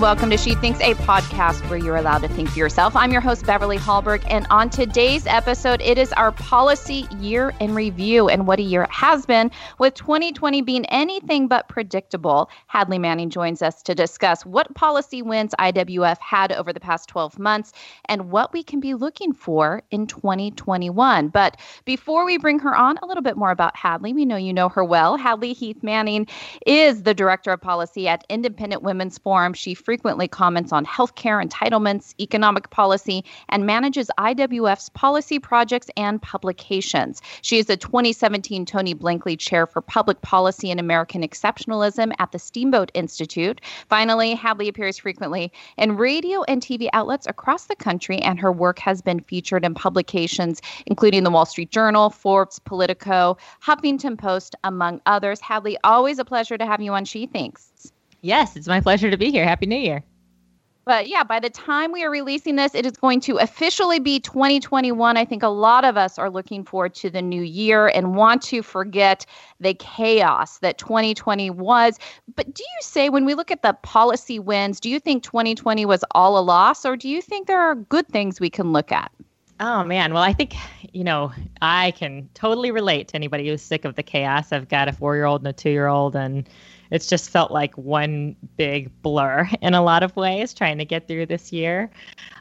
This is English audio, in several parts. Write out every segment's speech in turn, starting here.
welcome to She Thinks, a podcast where you're allowed to think for yourself. I'm your host, Beverly Hallberg, and on today's episode, it is our policy year in review and what a year it has been, with 2020 being anything but predictable. Hadley Manning joins us to discuss what policy wins IWF had over the past 12 months and what we can be looking for in 2021. But before we bring her on, a little bit more about Hadley. We know you know her well. Hadley Heath Manning is the Director of Policy at Independent Women's Forum. She frequently comments on healthcare entitlements, economic policy, and manages IWF's policy projects and publications. She is the 2017 Tony Blankley Chair for Public Policy and American Exceptionalism at the Steamboat Institute. Finally, Hadley appears frequently in radio and TV outlets across the country, and her work has been featured in publications including the Wall Street Journal, Forbes, Politico, Huffington Post, among others. Hadley, always a pleasure to have you on She Thinks. Yes, it's my pleasure to be here. Happy New Year. But yeah, by the time we are releasing this, it is going to officially be 2021. I think a lot of us are looking forward to the new year and want to forget the chaos that 2020 was. But do you say, when we look at the policy wins, do you think 2020 was all a loss, or do you think there are good things we can look at? Oh man, well I think you know I can totally relate to anybody who's sick of the chaos. I've got a four-year-old and a two-year-old, and it's just felt like one big blur in a lot of ways trying to get through this year.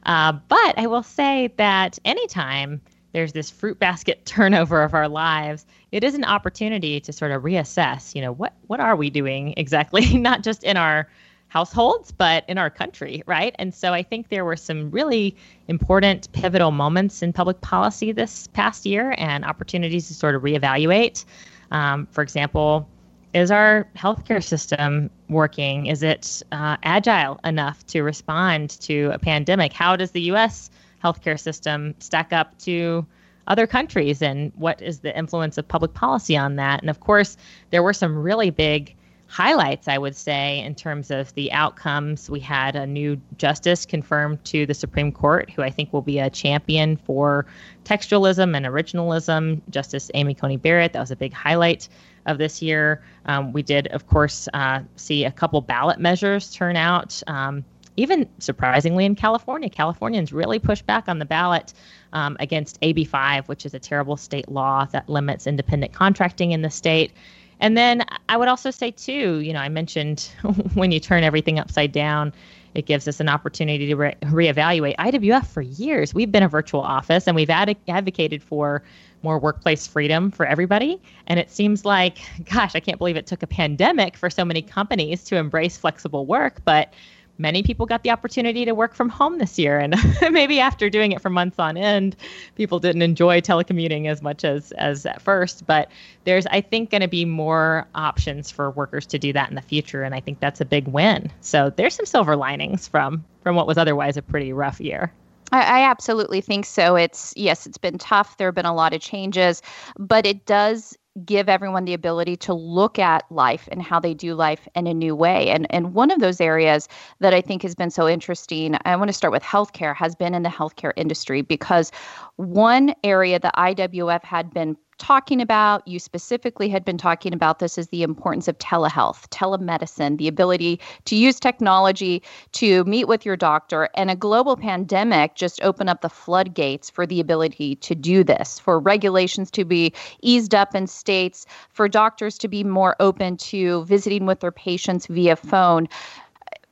Uh, but I will say that anytime there's this fruit basket turnover of our lives, it is an opportunity to sort of reassess, you know, what what are we doing exactly, not just in our households, but in our country, right? And so I think there were some really important pivotal moments in public policy this past year and opportunities to sort of reevaluate. Um, for example, is our healthcare system working? Is it uh, agile enough to respond to a pandemic? How does the U.S. healthcare system stack up to other countries? And what is the influence of public policy on that? And of course, there were some really big highlights, I would say, in terms of the outcomes. We had a new justice confirmed to the Supreme Court, who I think will be a champion for textualism and originalism. Justice Amy Coney Barrett, that was a big highlight of this year. Um, we did, of course, uh, see a couple ballot measures turn out. Um, even surprisingly in California, Californians really pushed back on the ballot um, against AB5, which is a terrible state law that limits independent contracting in the state. And then I would also say, too, you know, I mentioned when you turn everything upside down, it gives us an opportunity to re- reevaluate. IWF for years, we've been a virtual office and we've ad- advocated for more workplace freedom for everybody. And it seems like, gosh, I can't believe it took a pandemic for so many companies to embrace flexible work. But many people got the opportunity to work from home this year. And maybe after doing it for months on end, people didn't enjoy telecommuting as much as, as at first. But there's, I think, going to be more options for workers to do that in the future. And I think that's a big win. So there's some silver linings from from what was otherwise a pretty rough year. I, I, absolutely think so. It's yes, it's been tough. There have been a lot of changes, but it does give everyone the ability to look at life and how they do life in a new way. And and one of those areas that I think has been so interesting, I want to start with healthcare, has been in the healthcare industry because one area that IWF had been talking about, you specifically had been talking about this, is the importance of telehealth, telemedicine, the ability to use technology to meet with your doctor. And a global pandemic just opened up the floodgates for the ability to do this, for regulations to be eased up in states, for doctors to be more open to visiting with their patients via phone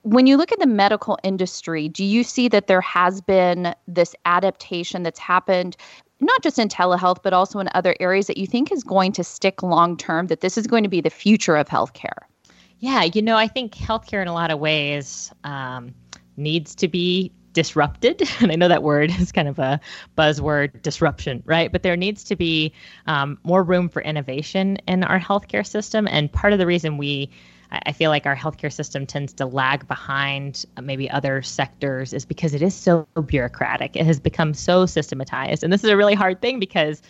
when you look at the medical industry, do you see that there has been this adaptation that's happened not just in telehealth, but also in other areas that you think is going to stick long term, that this is going to be the future of healthcare? Yeah, you know, I think healthcare in a lot of ways um, needs to be disrupted. And I know that word is kind of a buzzword disruption, right? But there needs to be um, more room for innovation in our healthcare system. And part of the reason we I feel like our healthcare system tends to lag behind uh, maybe other sectors is because it is so bureaucratic. It has become so systematized. And this is a really hard thing because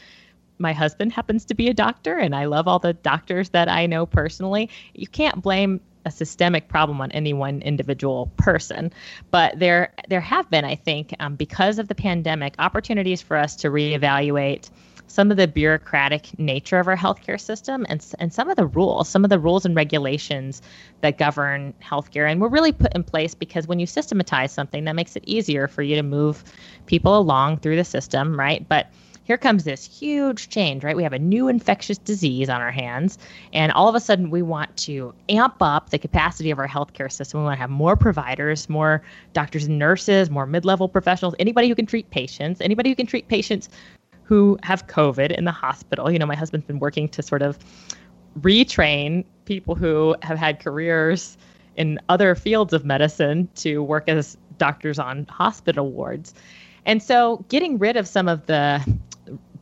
my husband happens to be a doctor and I love all the doctors that I know personally. You can't blame a systemic problem on any one individual person. But there there have been, I think, um, because of the pandemic, opportunities for us to reevaluate some of the bureaucratic nature of our healthcare system and, and some of the rules, some of the rules and regulations that govern healthcare. And we're really put in place because when you systematize something, that makes it easier for you to move people along through the system, right? But here comes this huge change, right? We have a new infectious disease on our hands, and all of a sudden we want to amp up the capacity of our healthcare system. We want to have more providers, more doctors and nurses, more mid level professionals, anybody who can treat patients, anybody who can treat patients who have COVID in the hospital. You know, my husband's been working to sort of retrain people who have had careers in other fields of medicine to work as doctors on hospital wards. And so getting rid of some of the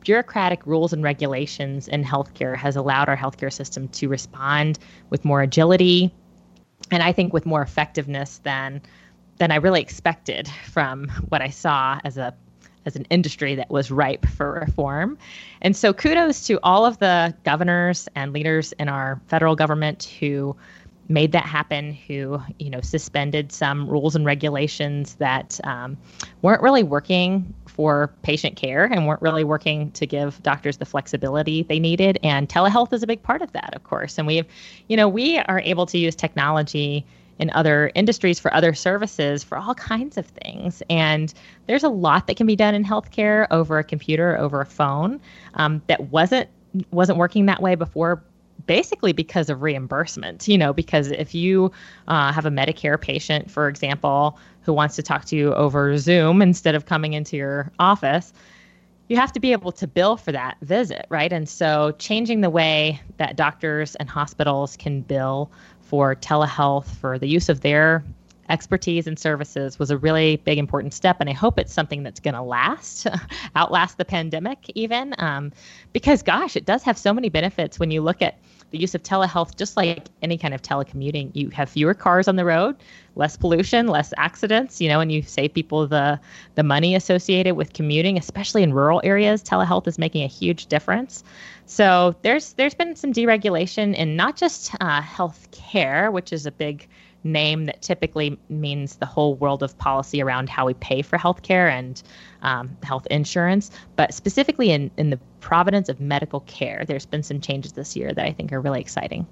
bureaucratic rules and regulations in healthcare has allowed our healthcare system to respond with more agility and I think with more effectiveness than than I really expected from what I saw as a as an industry that was ripe for reform. And so kudos to all of the governors and leaders in our federal government who made that happen, who you know suspended some rules and regulations that um, weren't really working for patient care and weren't really working to give doctors the flexibility they needed. And telehealth is a big part of that, of course. And we've, you know, we are able to use technology in other industries for other services for all kinds of things. And there's a lot that can be done in healthcare over a computer, over a phone, um, that wasn't wasn't working that way before basically because of reimbursement you know because if you uh, have a medicare patient for example who wants to talk to you over zoom instead of coming into your office you have to be able to bill for that visit right and so changing the way that doctors and hospitals can bill for telehealth for the use of their expertise and services was a really big important step and i hope it's something that's going to last outlast the pandemic even um, because gosh it does have so many benefits when you look at the use of telehealth just like any kind of telecommuting. You have fewer cars on the road less pollution less accidents you know and you save people the the money associated with commuting especially in rural areas. Telehealth is making a huge difference. So there's there's been some deregulation in not just uh, health care which is a big name that typically means the whole world of policy around how we pay for healthcare and um, health insurance, but specifically in, in the providence of medical care, there's been some changes this year that I think are really exciting.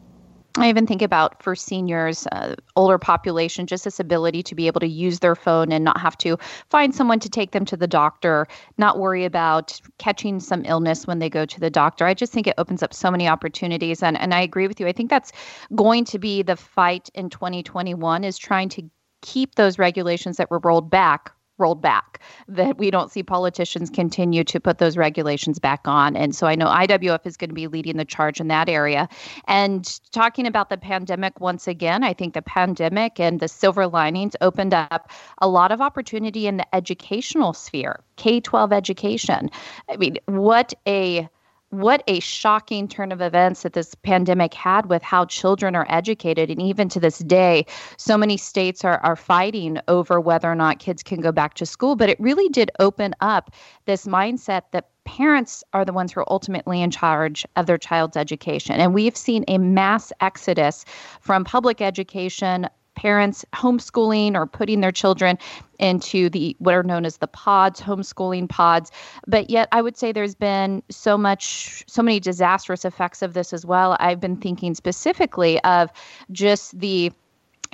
I even think about for seniors, uh, older population, just this ability to be able to use their phone and not have to find someone to take them to the doctor, not worry about catching some illness when they go to the doctor. I just think it opens up so many opportunities. And, and I agree with you. I think that's going to be the fight in 2021 is trying to keep those regulations that were rolled back rolled back, that we don't see politicians continue to put those regulations back on. And so I know IWF is going to be leading the charge in that area. And talking about the pandemic once again, I think the pandemic and the silver linings opened up a lot of opportunity in the educational sphere, K 12 education. I mean, what a what a shocking turn of events that this pandemic had with how children are educated. And even to this day, so many states are, are fighting over whether or not kids can go back to school. But it really did open up this mindset that parents are the ones who are ultimately in charge of their child's education. And we've seen a mass exodus from public education parents homeschooling or putting their children into the what are known as the pods homeschooling pods. But yet i would say there's been so much so many disastrous effects of this as well. I've been thinking specifically of just the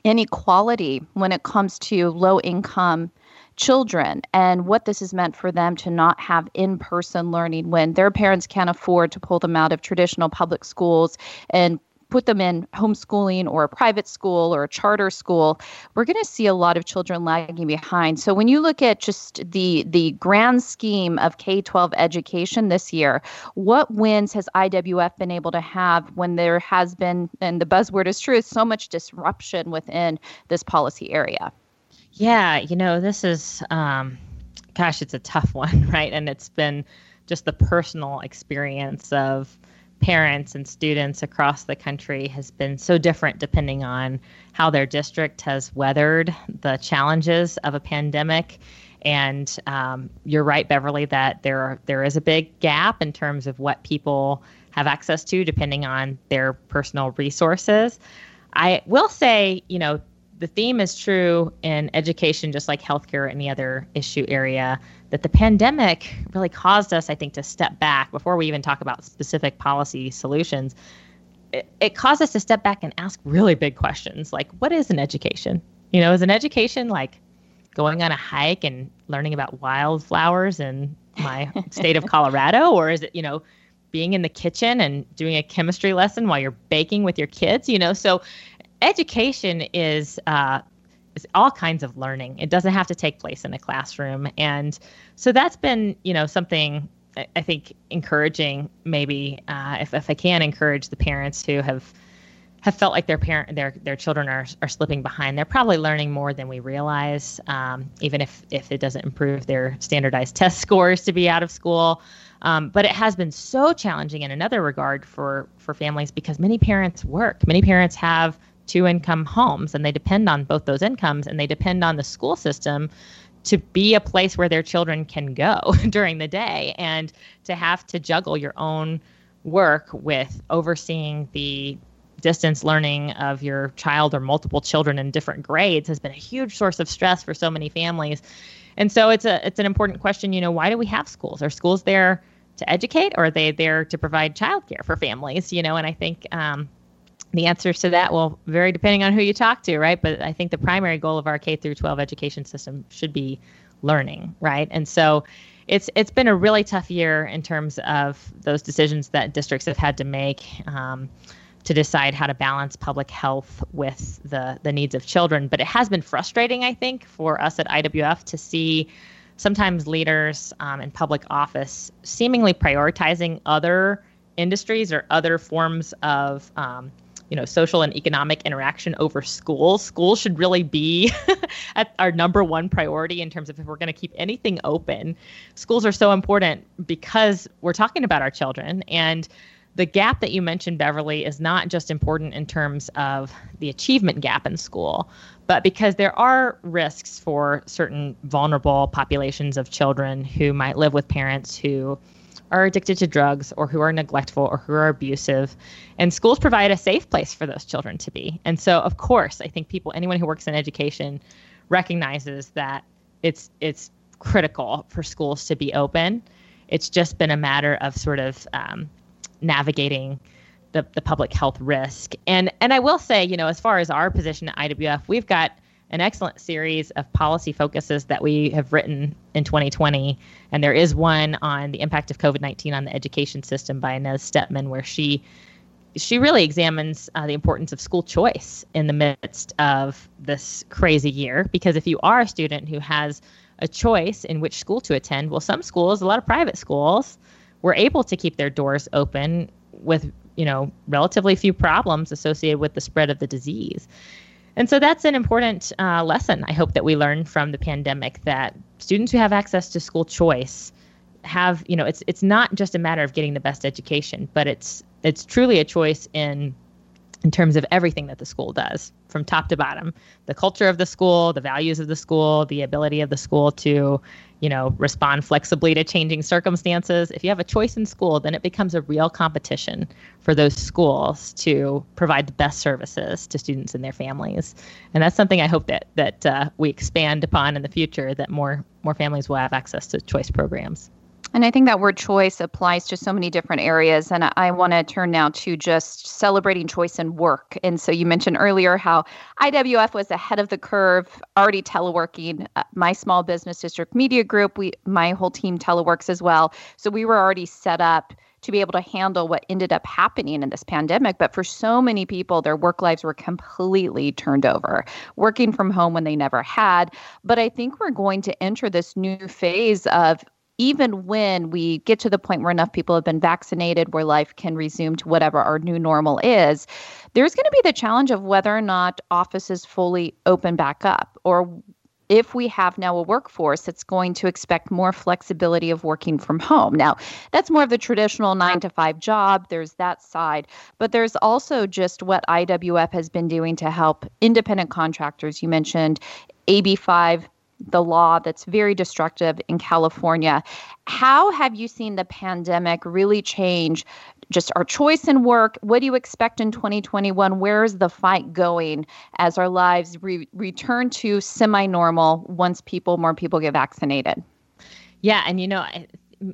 inequality when it comes to low income children and what this has meant for them to not have in person learning when their parents can't afford to pull them out of traditional public schools and put them in homeschooling or a private school or a charter school, we're going to see a lot of children lagging behind. So when you look at just the the grand scheme of K-12 education this year, what wins has IWF been able to have when there has been and the buzzword is true, so much disruption within this policy area? Yeah, you know, this is um gosh, it's a tough one, right? And it's been just the personal experience of parents and students across the country has been so different depending on how their district has weathered the challenges of a pandemic. And um, you're right, Beverly, that there are, there is a big gap in terms of what people have access to depending on their personal resources. I will say, you know, the theme is true in education, just like healthcare or any other issue area, that the pandemic really caused us, I think, to step back before we even talk about specific policy solutions. It, it caused us to step back and ask really big questions like, what is an education? You know, is an education like going on a hike and learning about wildflowers in my state of Colorado? Or is it, you know, being in the kitchen and doing a chemistry lesson while you're baking with your kids? You know, so education is uh, is all kinds of learning. It doesn't have to take place in a classroom, and so that's been you know something I think encouraging. Maybe uh, if if I can encourage the parents who have have felt like their parent their their children are are slipping behind. They're probably learning more than we realize, um, even if if it doesn't improve their standardized test scores to be out of school. Um, but it has been so challenging in another regard for for families because many parents work. Many parents have two income homes and they depend on both those incomes and they depend on the school system to be a place where their children can go during the day and to have to juggle your own work with overseeing the distance learning of your child or multiple children in different grades has been a huge source of stress for so many families. And so it's a it's an important question, you know, why do we have schools? Are schools there to educate or are they there to provide childcare for families, you know? And I think um, the answers to that will vary depending on who you talk to, right? But I think the primary goal of our K through 12 education system should be learning, right? And so it's it's been a really tough year in terms of those decisions that districts have had to make um, to decide how to balance public health with the the needs of children. But it has been frustrating, I think, for us at IWF to see sometimes leaders um, in public office seemingly prioritizing other industries or other forms of um, you know social and economic interaction over schools schools should really be at our number one priority in terms of if we're going to keep anything open. Schools are so important because we're talking about our children and the gap that you mentioned beverly is not just important in terms of the achievement gap in school but because there are risks for certain vulnerable populations of children who might live with parents who are addicted to drugs or who are neglectful or who are abusive. And schools provide a safe place for those children to be. And so, of course, I think people, anyone who works in education, recognizes that it's it's critical for schools to be open. It's just been a matter of sort of um, navigating the, the public health risk. And and I will say, you know, as far as our position at IWF, we've got an excellent series of policy focuses that we have written in 2020. And there is one on the impact of COVID 19 on the education system by Inez Stepman, where she she really examines uh, the importance of school choice in the midst of this crazy year. Because if you are a student who has a choice in which school to attend, well, some schools, a lot of private schools, were able to keep their doors open with you know relatively few problems associated with the spread of the disease. And so that's an important uh, lesson I hope that we learn from the pandemic that students who have access to school choice have, you know, it's it's not just a matter of getting the best education, but it's it's truly a choice in in terms of everything that the school does from top to bottom. The culture of the school the values of the school the ability of the school to you know respond flexibly to changing circumstances. If you have a choice in school then it becomes a real competition for those schools to provide the best services to students and their families. And that's something i hope that that uh, we expand upon in the future that more more families will have access to choice programs and I think that word choice applies to so many different areas. And I, I want to turn now to just celebrating choice in work. And so you mentioned earlier how IWF was ahead of the curve, already teleworking. Uh, my small business district media group, we my whole team teleworks as well. So we were already set up to be able to handle what ended up happening in this pandemic. But for so many people, their work lives were completely turned over, working from home when they never had. But I think we're going to enter this new phase of even when we get to the point where enough people have been vaccinated, where life can resume to whatever our new normal is, there's going to be the challenge of whether or not offices fully open back up or if we have now a workforce that's going to expect more flexibility of working from home. Now, that's more of the traditional nine to five job. There's that side. But there's also just what IWF has been doing to help independent contractors. You mentioned AB5 the law that's very destructive in California. How have you seen the pandemic really change just our choice in work. What do you expect in 2021? Where is the fight going as our lives re- return to semi normal once people, more people get vaccinated? Yeah. And, you know,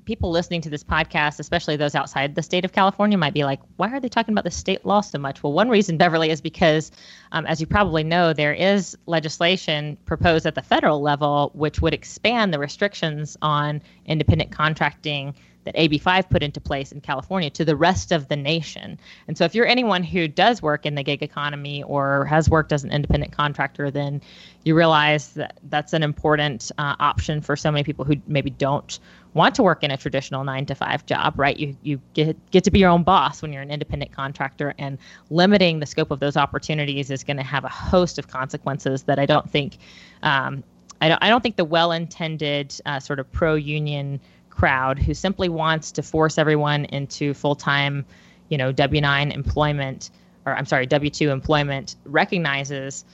people listening to this podcast, especially those outside the state of California, might be like, why are they talking about the state law so much? Well, one reason, Beverly, is because, um, as you probably know, there is legislation proposed at the federal level which would expand the restrictions on independent contracting that AB5 put into place in California to the rest of the nation. And so, if you're anyone who does work in the gig economy or has worked as an independent contractor, then you realize that that's an important uh, option for so many people who maybe don't want to work in a traditional nine to five job, right? You you get get to be your own boss when you're an independent contractor, and limiting the scope of those opportunities is going to have a host of consequences that I don't think. Um, I don't, I don't think the well-intended uh, sort of pro-union crowd who simply wants to force everyone into full-time, you know, W-9 employment, or I'm sorry, W-2 employment, recognizes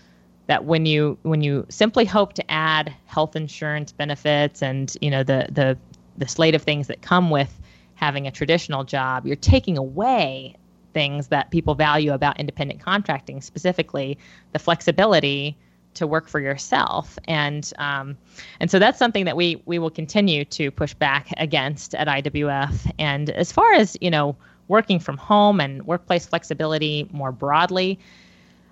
that when you when you simply hope to add health insurance benefits and you know the the the slate of things that come with having a traditional job, you're taking away things that people value about independent contracting, specifically the flexibility to work for yourself. And um, and so that's something that we we will continue to push back against at IWF and as far as you know working from home and workplace flexibility more broadly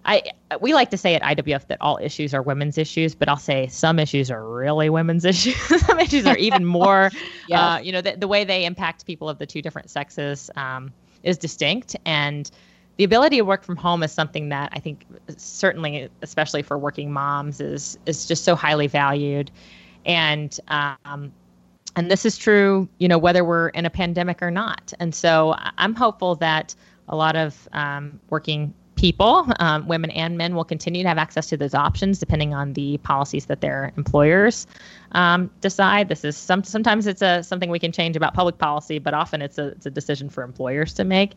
I we like to say at IWF that all issues are women's issues, but I'll say some issues are really women's issues. some issues are even more, yes. uh, you know, the, the way they impact people of the two different sexes um, is distinct, and the ability to work from home is something that I think certainly, especially for working moms, is is just so highly valued, and um, and this is true, you know, whether we're in a pandemic or not. And so I'm hopeful that a lot of um, working people, um, women and men, will continue to have access to those options depending on the policies that their employers um, decide. This is some sometimes it's a something we can change about public policy, but often it's a it's a decision for employers to make.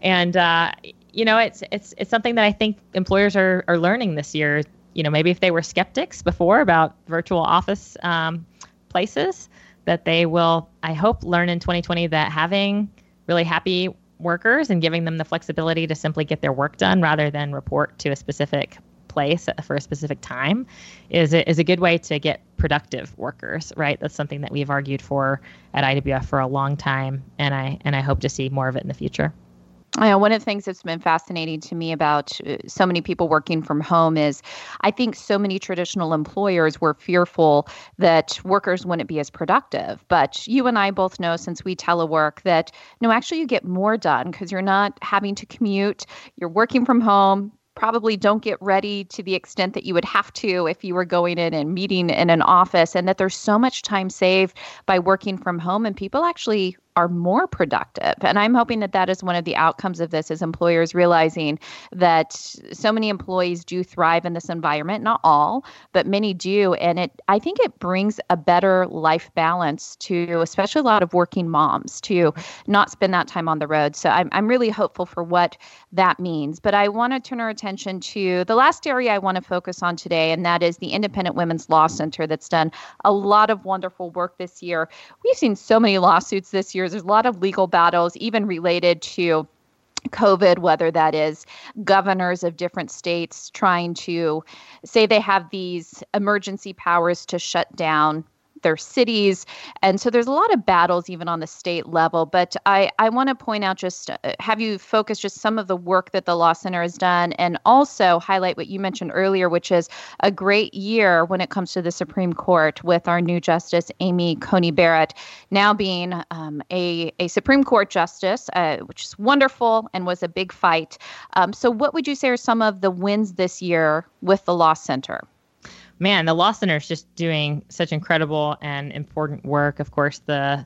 And uh, you know, it's it's it's something that I think employers are are learning this year. You know, maybe if they were skeptics before about virtual office um, places, that they will, I hope, learn in 2020 that having really happy workers and giving them the flexibility to simply get their work done rather than report to a specific place for a specific time is a, is a good way to get productive workers right? That's something that we've argued for at IWF for a long time and I and I hope to see more of it in the future you know, one of the things that's been fascinating to me about uh, so many people working from home is I think so many traditional employers were fearful that workers wouldn't be as productive. But you and I both know since we telework that no, actually, you get more done because you're not having to commute, you're working from home, probably don't get ready to the extent that you would have to if you were going in and meeting in an office and that there's so much time saved by working from home and people actually are more productive. And I'm hoping that that is one of the outcomes of this is employers realizing that so many employees do thrive in this environment, not all, but many do and it I think it brings a better life balance to especially a lot of working moms to not spend that time on the road. So I'm I'm really hopeful for what that means. But I want to turn our attention to the last area I want to focus on today and that is the Independent Women's Law Center that's done a lot of wonderful work this year. We've seen so many lawsuits this year There's a lot of legal battles, even related to COVID, whether that is governors of different states trying to say they have these emergency powers to shut down their cities. And so there's a lot of battles even on the state level. But I, I want to point out just uh, have you focus just some of the work that the Law Center has done and also highlight what you mentioned earlier, which is a great year when it comes to the Supreme Court with our new Justice Amy Coney Barrett now being um, a, a Supreme Court justice, uh, which is wonderful and was a big fight. Um, so, what would you say are some of the wins this year with the Law Center? Man, the Law Center is just doing such incredible and important work. Of course, the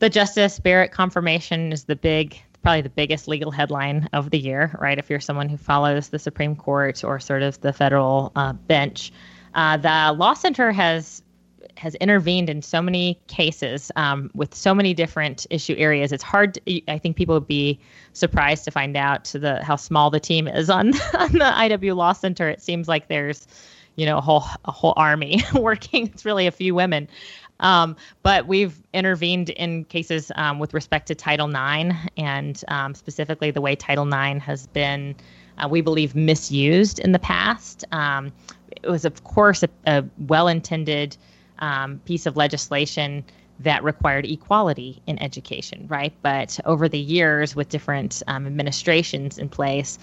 the Justice Barrett confirmation is the big, probably the biggest legal headline of the year, right? If you're someone who follows the Supreme Court or sort of the federal uh, bench, uh, the Law Center has has intervened in so many cases um, with so many different issue areas. It's hard. To, I think people would be surprised to find out the how small the team is on on the IW Law Center. It seems like there's you know a whole a whole army working. It's really a few women. Um, but we've intervened in cases um, with respect to Title IX and um, specifically the way Title IX has been, uh, we believe, misused in the past. Um, it was, of course, a, a well intended um, piece of legislation that required equality in education, right? But over the years, with different um, administrations in place,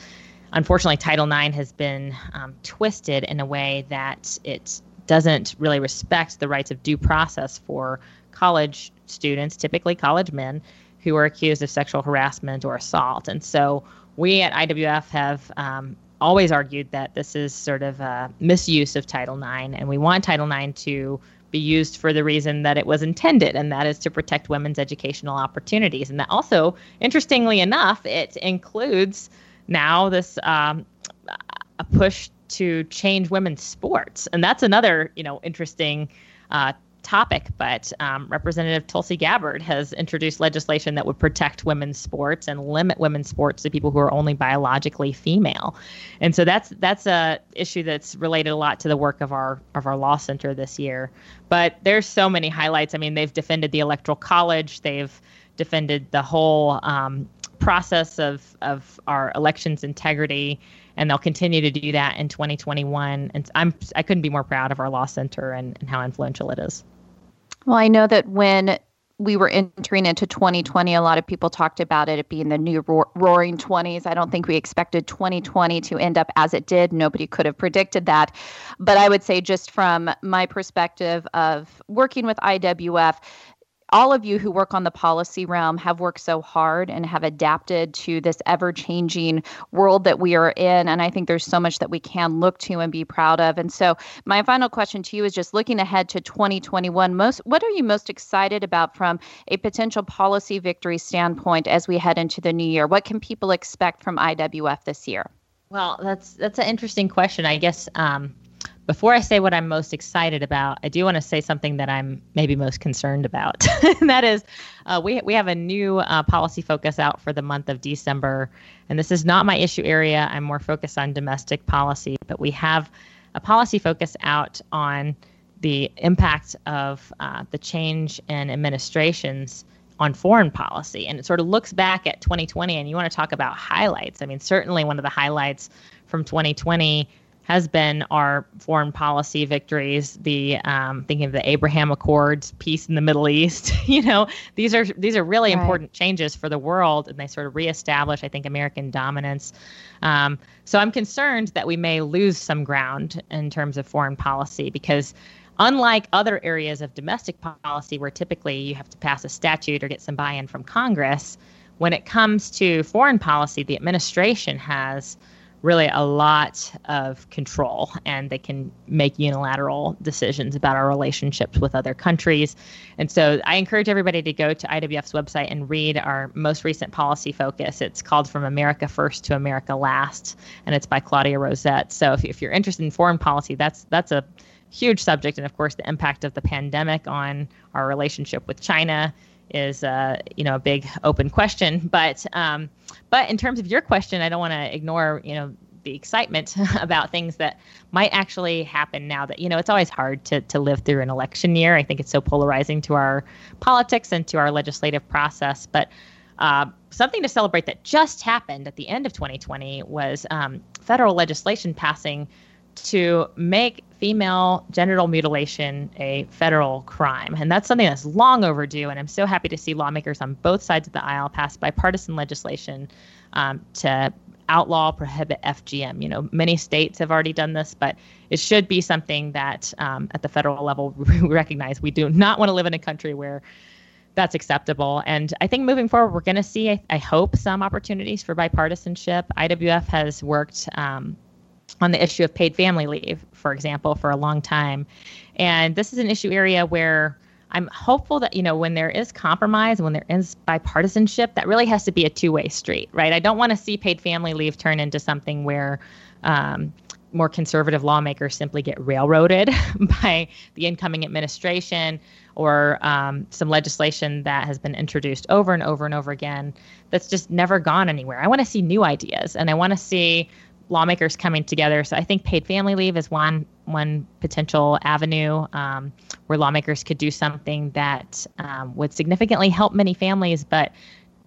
unfortunately, Title IX has been um, twisted in a way that it doesn't really respect the rights of due process for college students, typically college men, who are accused of sexual harassment or assault. And so we at IWF have um, always argued that this is sort of a misuse of Title IX, and we want Title IX to be used for the reason that it was intended, and that is to protect women's educational opportunities. And that also, interestingly enough, it includes now this um, a push to change women's sports, and that's another you know interesting uh, topic, but um, Representative Tulsi Gabbard has introduced legislation that would protect women's sports and limit women's sports to people who are only biologically female. And so that's that's a issue that's related a lot to the work of our of our law center this year. But there's so many highlights. I mean, they've defended the electoral college. They've defended the whole um, process of of our elections integrity and they'll continue to do that in 2021 and i'm i couldn't be more proud of our law center and, and how influential it is well, I know that when we were entering into 2020, a lot of people talked about it, it being the new roaring 20s. I don't think we expected 2020 to end up as it did. Nobody could have predicted that. But I would say, just from my perspective of working with IWF, all of you who work on the policy realm have worked so hard and have adapted to this ever changing world that we are in. And I think there's so much that we can look to and be proud of. And so, my final question to you is just looking ahead to 2021. Most, what are you most excited about from a potential policy victory standpoint as we head into the new year? What can people expect from IWF this year? Well, that's that's an interesting question. I guess um, before I say what I'm most excited about, I do want to say something that I'm maybe most concerned about. and that is, uh, we, we have a new uh, policy focus out for the month of December. And this is not my issue area. I'm more focused on domestic policy. But we have a policy focus out on the impact of uh, the change in administrations on foreign policy. And it sort of looks back at 2020. And you want to talk about highlights. I mean, certainly one of the highlights from 2020 has been our foreign policy victories. The um, thinking of the Abraham Accords, peace in the Middle East. you know, these are these are really right. important changes for the world, and they sort of reestablish, I think, American dominance. Um, so I'm concerned that we may lose some ground in terms of foreign policy because. Unlike other areas of domestic policy, where typically you have to pass a statute or get some buy in from Congress, when it comes to foreign policy, the administration has really a lot of control and they can make unilateral decisions about our relationships with other countries. And so I encourage everybody to go to IWF's website and read our most recent policy focus. It's called From America First to America Last, and it's by Claudia Rosett. So if, if you're interested in foreign policy, that's that's a huge subject. And of course, the impact of the pandemic on our relationship with China is uh, you know a big open question. But um, but in terms of your question, I don't want to ignore you know the excitement about things that might actually happen now that you know it's always hard to to live through an election year. I think it's so polarizing to our politics and to our legislative process, but. Uh, something to celebrate that just happened at the end of 2020 was um, federal legislation passing to make female genital mutilation a federal crime. And that's something that's long overdue. And I'm so happy to see lawmakers on both sides of the aisle pass bipartisan legislation um, to outlaw, prohibit FGM. You know, many states have already done this, but it should be something that um, at the federal level we recognize we do not want to live in a country where that's acceptable. And I think moving forward, we're going to see, I, I, hope, some opportunities for bipartisanship. IWF has worked um, on the issue of paid family leave, for example, for a long time. And this is an issue area where I'm hopeful that, you know, when there is compromise, and when there is bipartisanship, that really has to be a two way street, right? I don't want to see paid family leave turn into something where, um, more conservative lawmakers simply get railroaded by the incoming administration or um, some legislation that has been introduced over and over and over again that's just never gone anywhere. I want to see new ideas and I want to see lawmakers coming together. So I think paid family leave is one one potential avenue um, where lawmakers could do something that um, would significantly help many families, but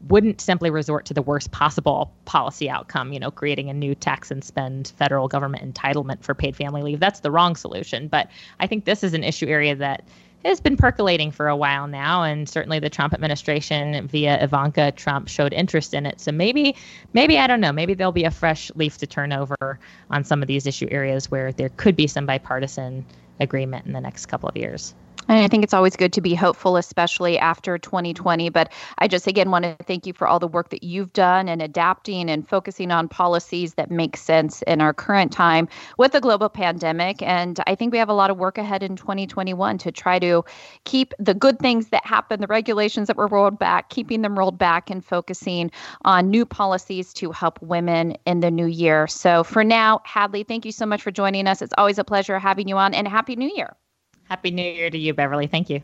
wouldn't simply resort to the worst possible policy outcome, you know, creating a new tax and spend federal government entitlement for paid family leave. That's the wrong solution. But I think this is an issue area that has been percolating for a while now, and certainly the Trump administration via Ivanka Trump showed interest in it. So maybe, maybe I don't know, maybe there'll be a fresh leaf to turn over on some of these issue areas where there could be some bipartisan agreement in the next couple of years. And I think it's always good to be hopeful, especially after 2020. But I just again want to thank you for all the work that you've done and adapting and focusing on policies that make sense in our current time with the global pandemic. And I think we have a lot of work ahead in 2021 to try to keep the good things that happen, the regulations that were rolled back, keeping them rolled back and focusing on new policies to help women in the new year. So for now, Hadley, thank you so much for joining us. It's always a pleasure having you on and Happy New Year. Happy New Year to you, Beverly. Thank you.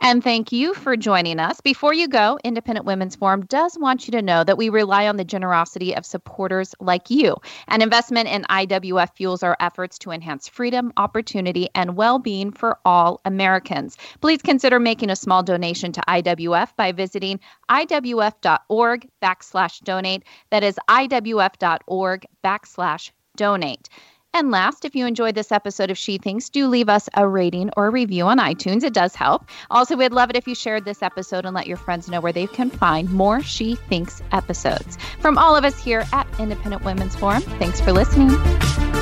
And thank you for joining us. Before you go, Independent Women's Forum does want you to know that we rely on the generosity of supporters like you. An investment in IWF fuels our efforts to enhance freedom, opportunity, and well being for all Americans. Please consider making a small donation to IWF by visiting IWF.org backslash donate. That is IWF.org backslash donate. And last, if you enjoyed this episode of She Thinks, do leave us a rating or review on iTunes. It does help. Also, we'd love it if you shared this episode and let your friends know where they can find more She Thinks episodes. From all of us here at Independent Women's Forum, thanks for listening.